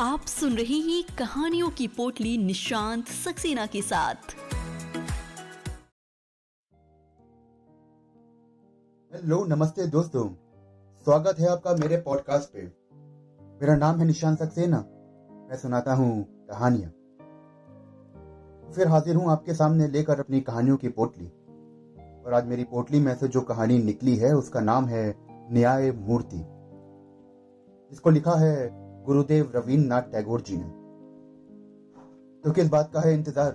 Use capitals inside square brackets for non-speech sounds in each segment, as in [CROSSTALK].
आप सुन रहे हैं कहानियों की पोटली निशांत सक्सेना के साथ। हेलो, नमस्ते दोस्तों। स्वागत है आपका मेरे पॉडकास्ट पे। मेरा नाम है निशांत सक्सेना। मैं सुनाता हूँ कहानियाँ। फिर हाजिर हूँ आपके सामने लेकर अपनी कहानियों की पोटली। और आज मेरी पोटली में से जो कहानी निकली है, उसका नाम है न्याय मूर्ति इसको लिखा है गुरुदेव रवीन्द्र नाथ टैगोर जी ने। तो किस बात का है इंतज़ार।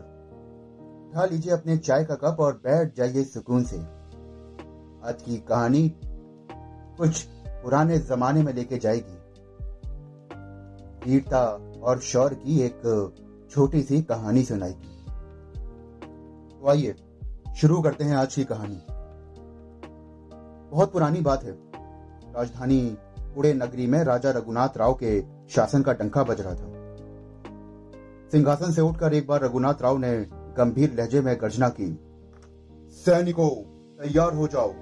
उठा लीजिए अपने चाय का कप और बैठ जाइए सुकून से। आज की कहानी कुछ पुराने जमाने में लेके जाएगी। वीरता और शौर की एक छोटी सी कहानी सुनाएगी। तो आइए, शुरू करते हैं आज की कहानी। बहुत पुरानी बात है। राजधानी पुणे नगरी में राजा रघुनाथ राव के शासन का टंका बज रहा था। सिंहासन से उठकर एक बार रघुनाथ राव ने गंभीर लहजे में गर्जना की। सैनिकों, तैयार हो जाओ।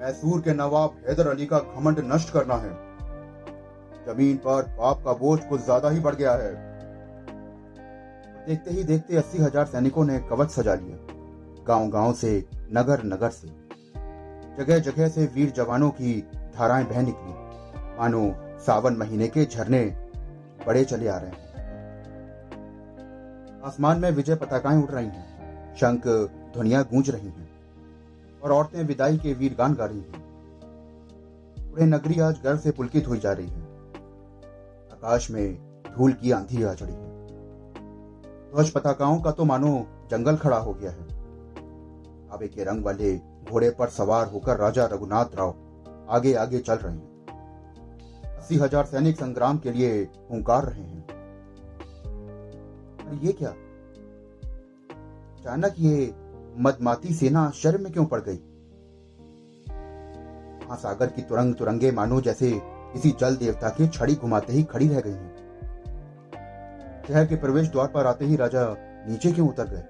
मैसूर के नवाब हैदर अली का घमंड नष्ट करना है। ज़मीन पर पाप का बोझ कुछ ज़्यादा ही बढ़ गया है। देखते ही देखते अस्सी हज़ार सैनिकों ने कवच सजा लिया। गाँव गाँव से नगर नगर से। जगह जगह से वीर जवानों की धाराएँ बह निकली। मानो सावन महीने के झरने बड़े चले आ रहे हैं। आसमान में विजय पताकाएँ उड़ रही हैं। शंख ध्वनिया गूंज रही हैं और औरतें विदाई के वीर गान गा रही हैं। पूरे नगरी आज गर्व से पुलकित हुई जा रही है। आकाश में धूल की आंधी आ चढ़ी है। ध्वज पताकाओं का तो मानो जंगल खड़ा हो गया है। आबे के रंग वाले घोड़े पर सवार होकर राजा रघुनाथ राव आगे आगे चल रहे हैं। अस्सी हज़ार सैनिक संग्राम के लिए हुंकार रहे हैं। ये क्या? अचानक ये मदमाती सेना शर्म में क्यों पड़ गई? महासागर की तुरंग तुरंगे मानो जैसे किसी जल देवता की छड़ी घुमाते ही खड़ी रह गई हैं। शहर के प्रवेश द्वार पर आते ही राजा नीचे क्यों उतर गए?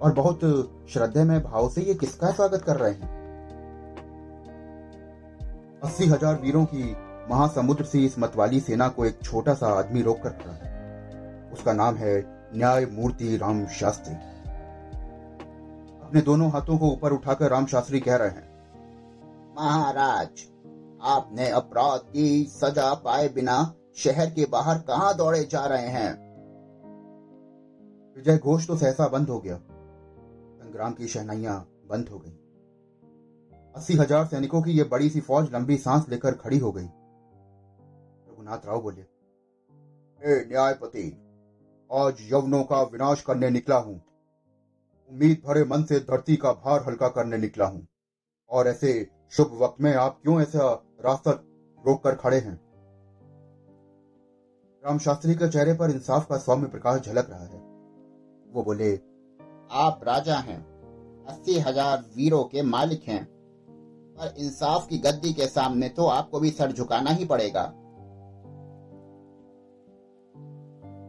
और बहुत श्रद्धे में भाव से ये किसका स्वागत कर रहे हैं? अस्सी हज़ार वीरों की महासमुद्र से इस मतवाली सेना को एक छोटा सा आदमी रोक कर खड़ा है। उसका नाम है न्याय मूर्ति राम शास्त्री। अपने दोनों हाथों को ऊपर उठाकर राम शास्त्री कह रहे हैं महाराज आपने अपराध की सजा पाए बिना शहर के बाहर कहाँ दौड़े जा रहे हैं? विजय घोष तो सहसा बंद हो गया। संग्राम की शहनाइयाँ बंद हो गई। अस्सी हज़ार सैनिकों की यह बड़ी सी फौज लंबी सांस लेकर खड़ी हो गई। रघुनाथ राव बोले, हे न्यायपति, आज यवनों का विनाश करने निकला हूँ। उम्मीद भरे मन से धरती का भार हल्का करने निकला हूँ। और ऐसे शुभ वक्त में आप क्यों ऐसा रास्ता रोक कर खड़े हैं? राम शास्त्री के चेहरे पर इंसाफ का सौम्य प्रकाश झलक रहा है। वो बोले, आप राजा हैं। अस्सी हज़ार वीरों के मालिक हैं। पर इंसाफ की गद्दी के सामने तो आपको भी सर झुकाना ही पड़ेगा।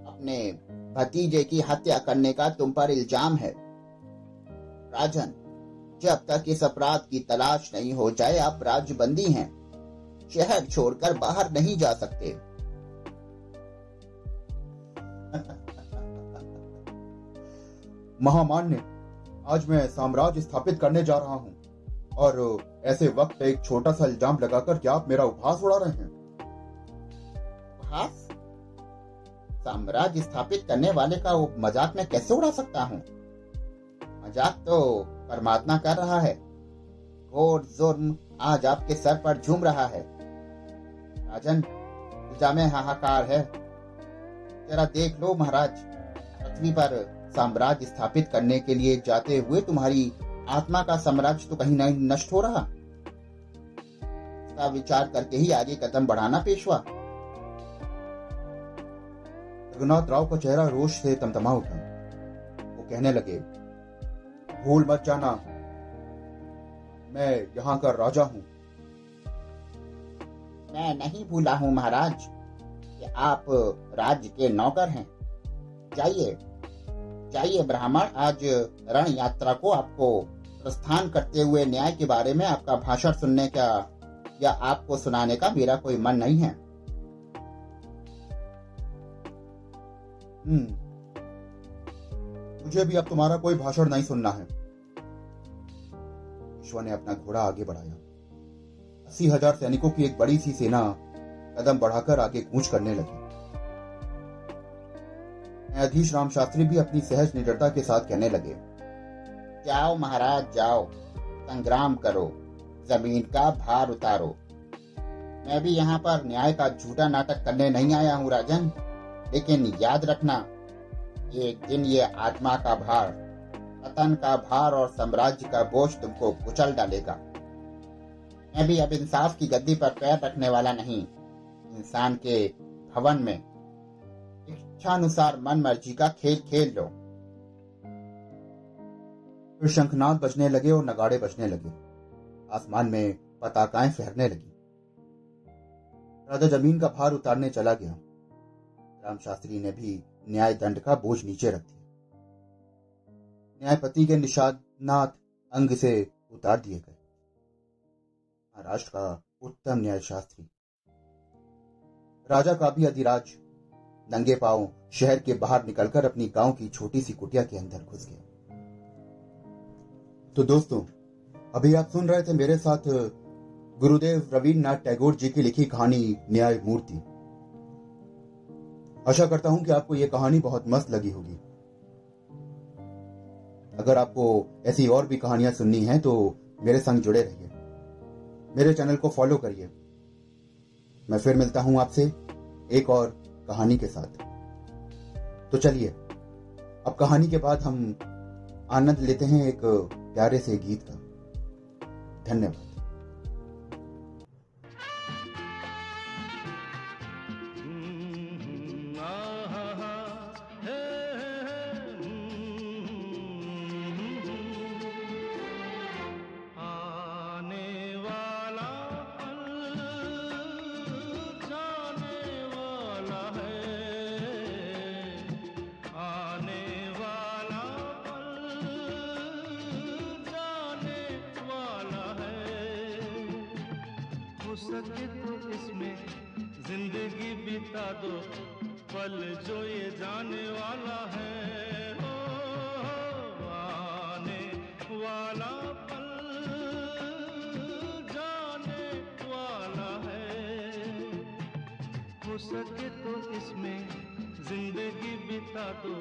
अपने भतीजे की हत्या करने का तुम पर इल्ज़ाम है। राजन, जब तक इस अपराध की तलाश नहीं हो जाए, आप राजबंदी हैं। शहर छोड़कर बाहर नहीं जा सकते। [LAUGHS] महामान्य, आज मैं साम्राज्य स्थापित करने जा रहा हूँ और ऐसे वक्त एक छोटा सा इल्ज़ाम लगाकर क्या आप मेरा उपहास उड़ा रहे हैं। उपहास? साम्राज्य स्थापित करने वाले का मज़ाक में कैसे उड़ा सकता हूँ? मज़ाक तो परमात्मा कर रहा है। घोर जुर्म आज आपके सर पर झूम रहा है। राजन इल्ज़ाम हाहाकार है। जरा देख लो महाराज, पृथ्वी पर साम्राज्य स्थापित करने के लिए जाते हुए तुम्हारी आत्मा का साम्राज्य तो कहीं नहीं नष्ट हो रहा। इसका विचार करके ही आगे कदम बढ़ाना पेशवा रघुनाथ राव का चेहरा रोष से तमतमा उठा। वो कहने लगे, भूल मत जाना, मैं यहाँ का राजा हूँ। मैं नहीं भूला हूँ महाराज, कि आप राज्य के नौकर हैं। जाइए जाइए ब्राह्मण, आज रण यात्रा को आपको प्रस्थान करते हुए न्याय के बारे में आपका भाषण सुनने का या आपको सुनाने का मेरा कोई मन नहीं है। हम्म। मुझे भी अब तुम्हारा कोई भाषण नहीं सुनना है। विश्वा ने अपना घोड़ा आगे बढ़ाया। अस्सी हज़ार सैनिकों की एक बड़ी सी सेना कदम बढ़ाकर आगे कूच करने लगी। न्यायाधीश राम शास्त्री भी अपनी सहज निडरता के साथ कहने लगे। जाओ महाराज, जाओ। संग्राम करो। ज़मीन का भार उतारो। मैं भी यहाँ पर न्याय का झूठा नाटक करने नहीं आया हूँ, राजन। लेकिन याद रखना, एक दिन ये आत्मा का भार पतन का भार और साम्राज्य का बोझ तुमको कुचल डालेगा। मैं भी अब इंसाफ की गद्दी पर पैर रखने वाला नहीं। इंसान के भवन में इच्छानुसार मन मर्ज़ी का खेल खेल लो। फिर शंखनाद बजने लगे और नगाड़े बजने लगे। आसमान में पताकाएँ फहरने लगी। राजा ज़मीन का भार उतारने चला गया। राम शास्त्री ने भी न्याय दंड का बोझ नीचे रख दिया। न्यायपति के निषादनाथ अंग से उतार दिए गए। महाराष्ट्र का उत्तम न्याय शास्त्री। राजा का भी अधिराज। नंगे पाँव शहर के बाहर निकलकर अपनी गाँव की छोटी सी कुटिया के अंदर घुस गया। तो दोस्तों, अभी आप सुन रहे थे मेरे साथ गुरुदेव रवीन्द्रनाथ टैगोर जी की लिखी कहानी न्याय मूर्ति। आशा करता हूँ कि आपको यह कहानी बहुत मस्त लगी होगी। अगर आपको ऐसी और भी कहानियाँ सुननी है तो मेरे संग जुड़े रहिए। मेरे चैनल को फॉलो करिए। मैं फिर मिलता हूँ आपसे एक और कहानी के साथ। तो चलिए, अब कहानी के बाद हम आनंद लेते हैं एक प्यारे से गीत का। धन्यवाद। सके तो इसमें ज़िंदगी बिता दो। पल जो ये जाने वाला है ओ, आने वाला पल जाने वाला है। सके तो इसमें ज़िंदगी बिता दो।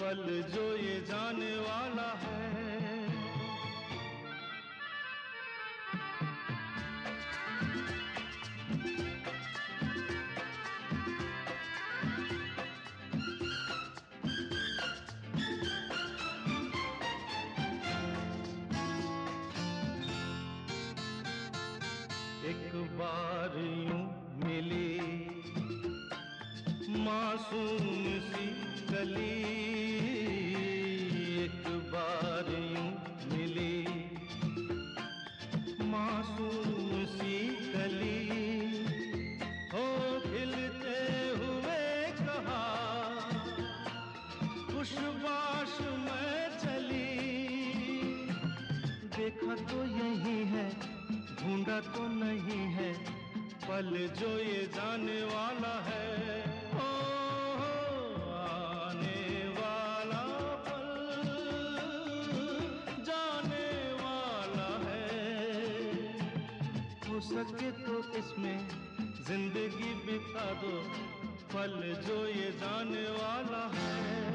पल जो ये जाने वाला है सके तो इसमें ज़िंदगी बिता दो पल जो ये जाने वाला है।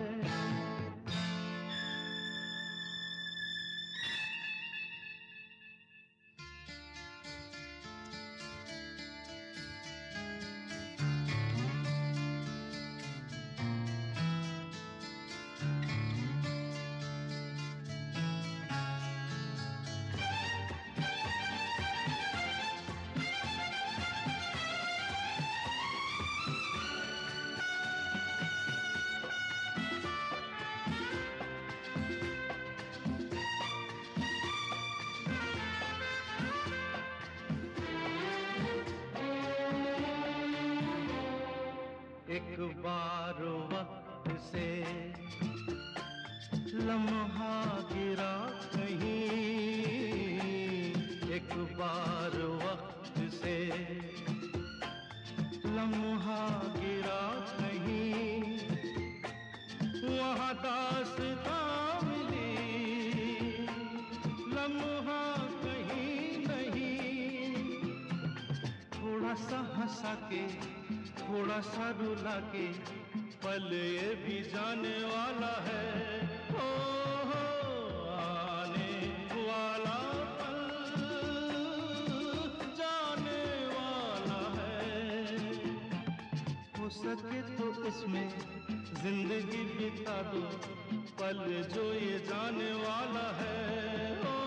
बार वक्त से लम्हा गिरा कहीं। एक बार वक्त से लम्हा गिरा कहीं। कहाँ दासता मिली लम्हा कहीं नहीं। थोड़ा के थोड़ा सा रुला के पल ये भी जाने वाला है। ओ हो, आने वाला पल जाने वाला है। हो सके तो इसमें ज़िंदगी बिता दो, पल जो ये जाने वाला है। ओ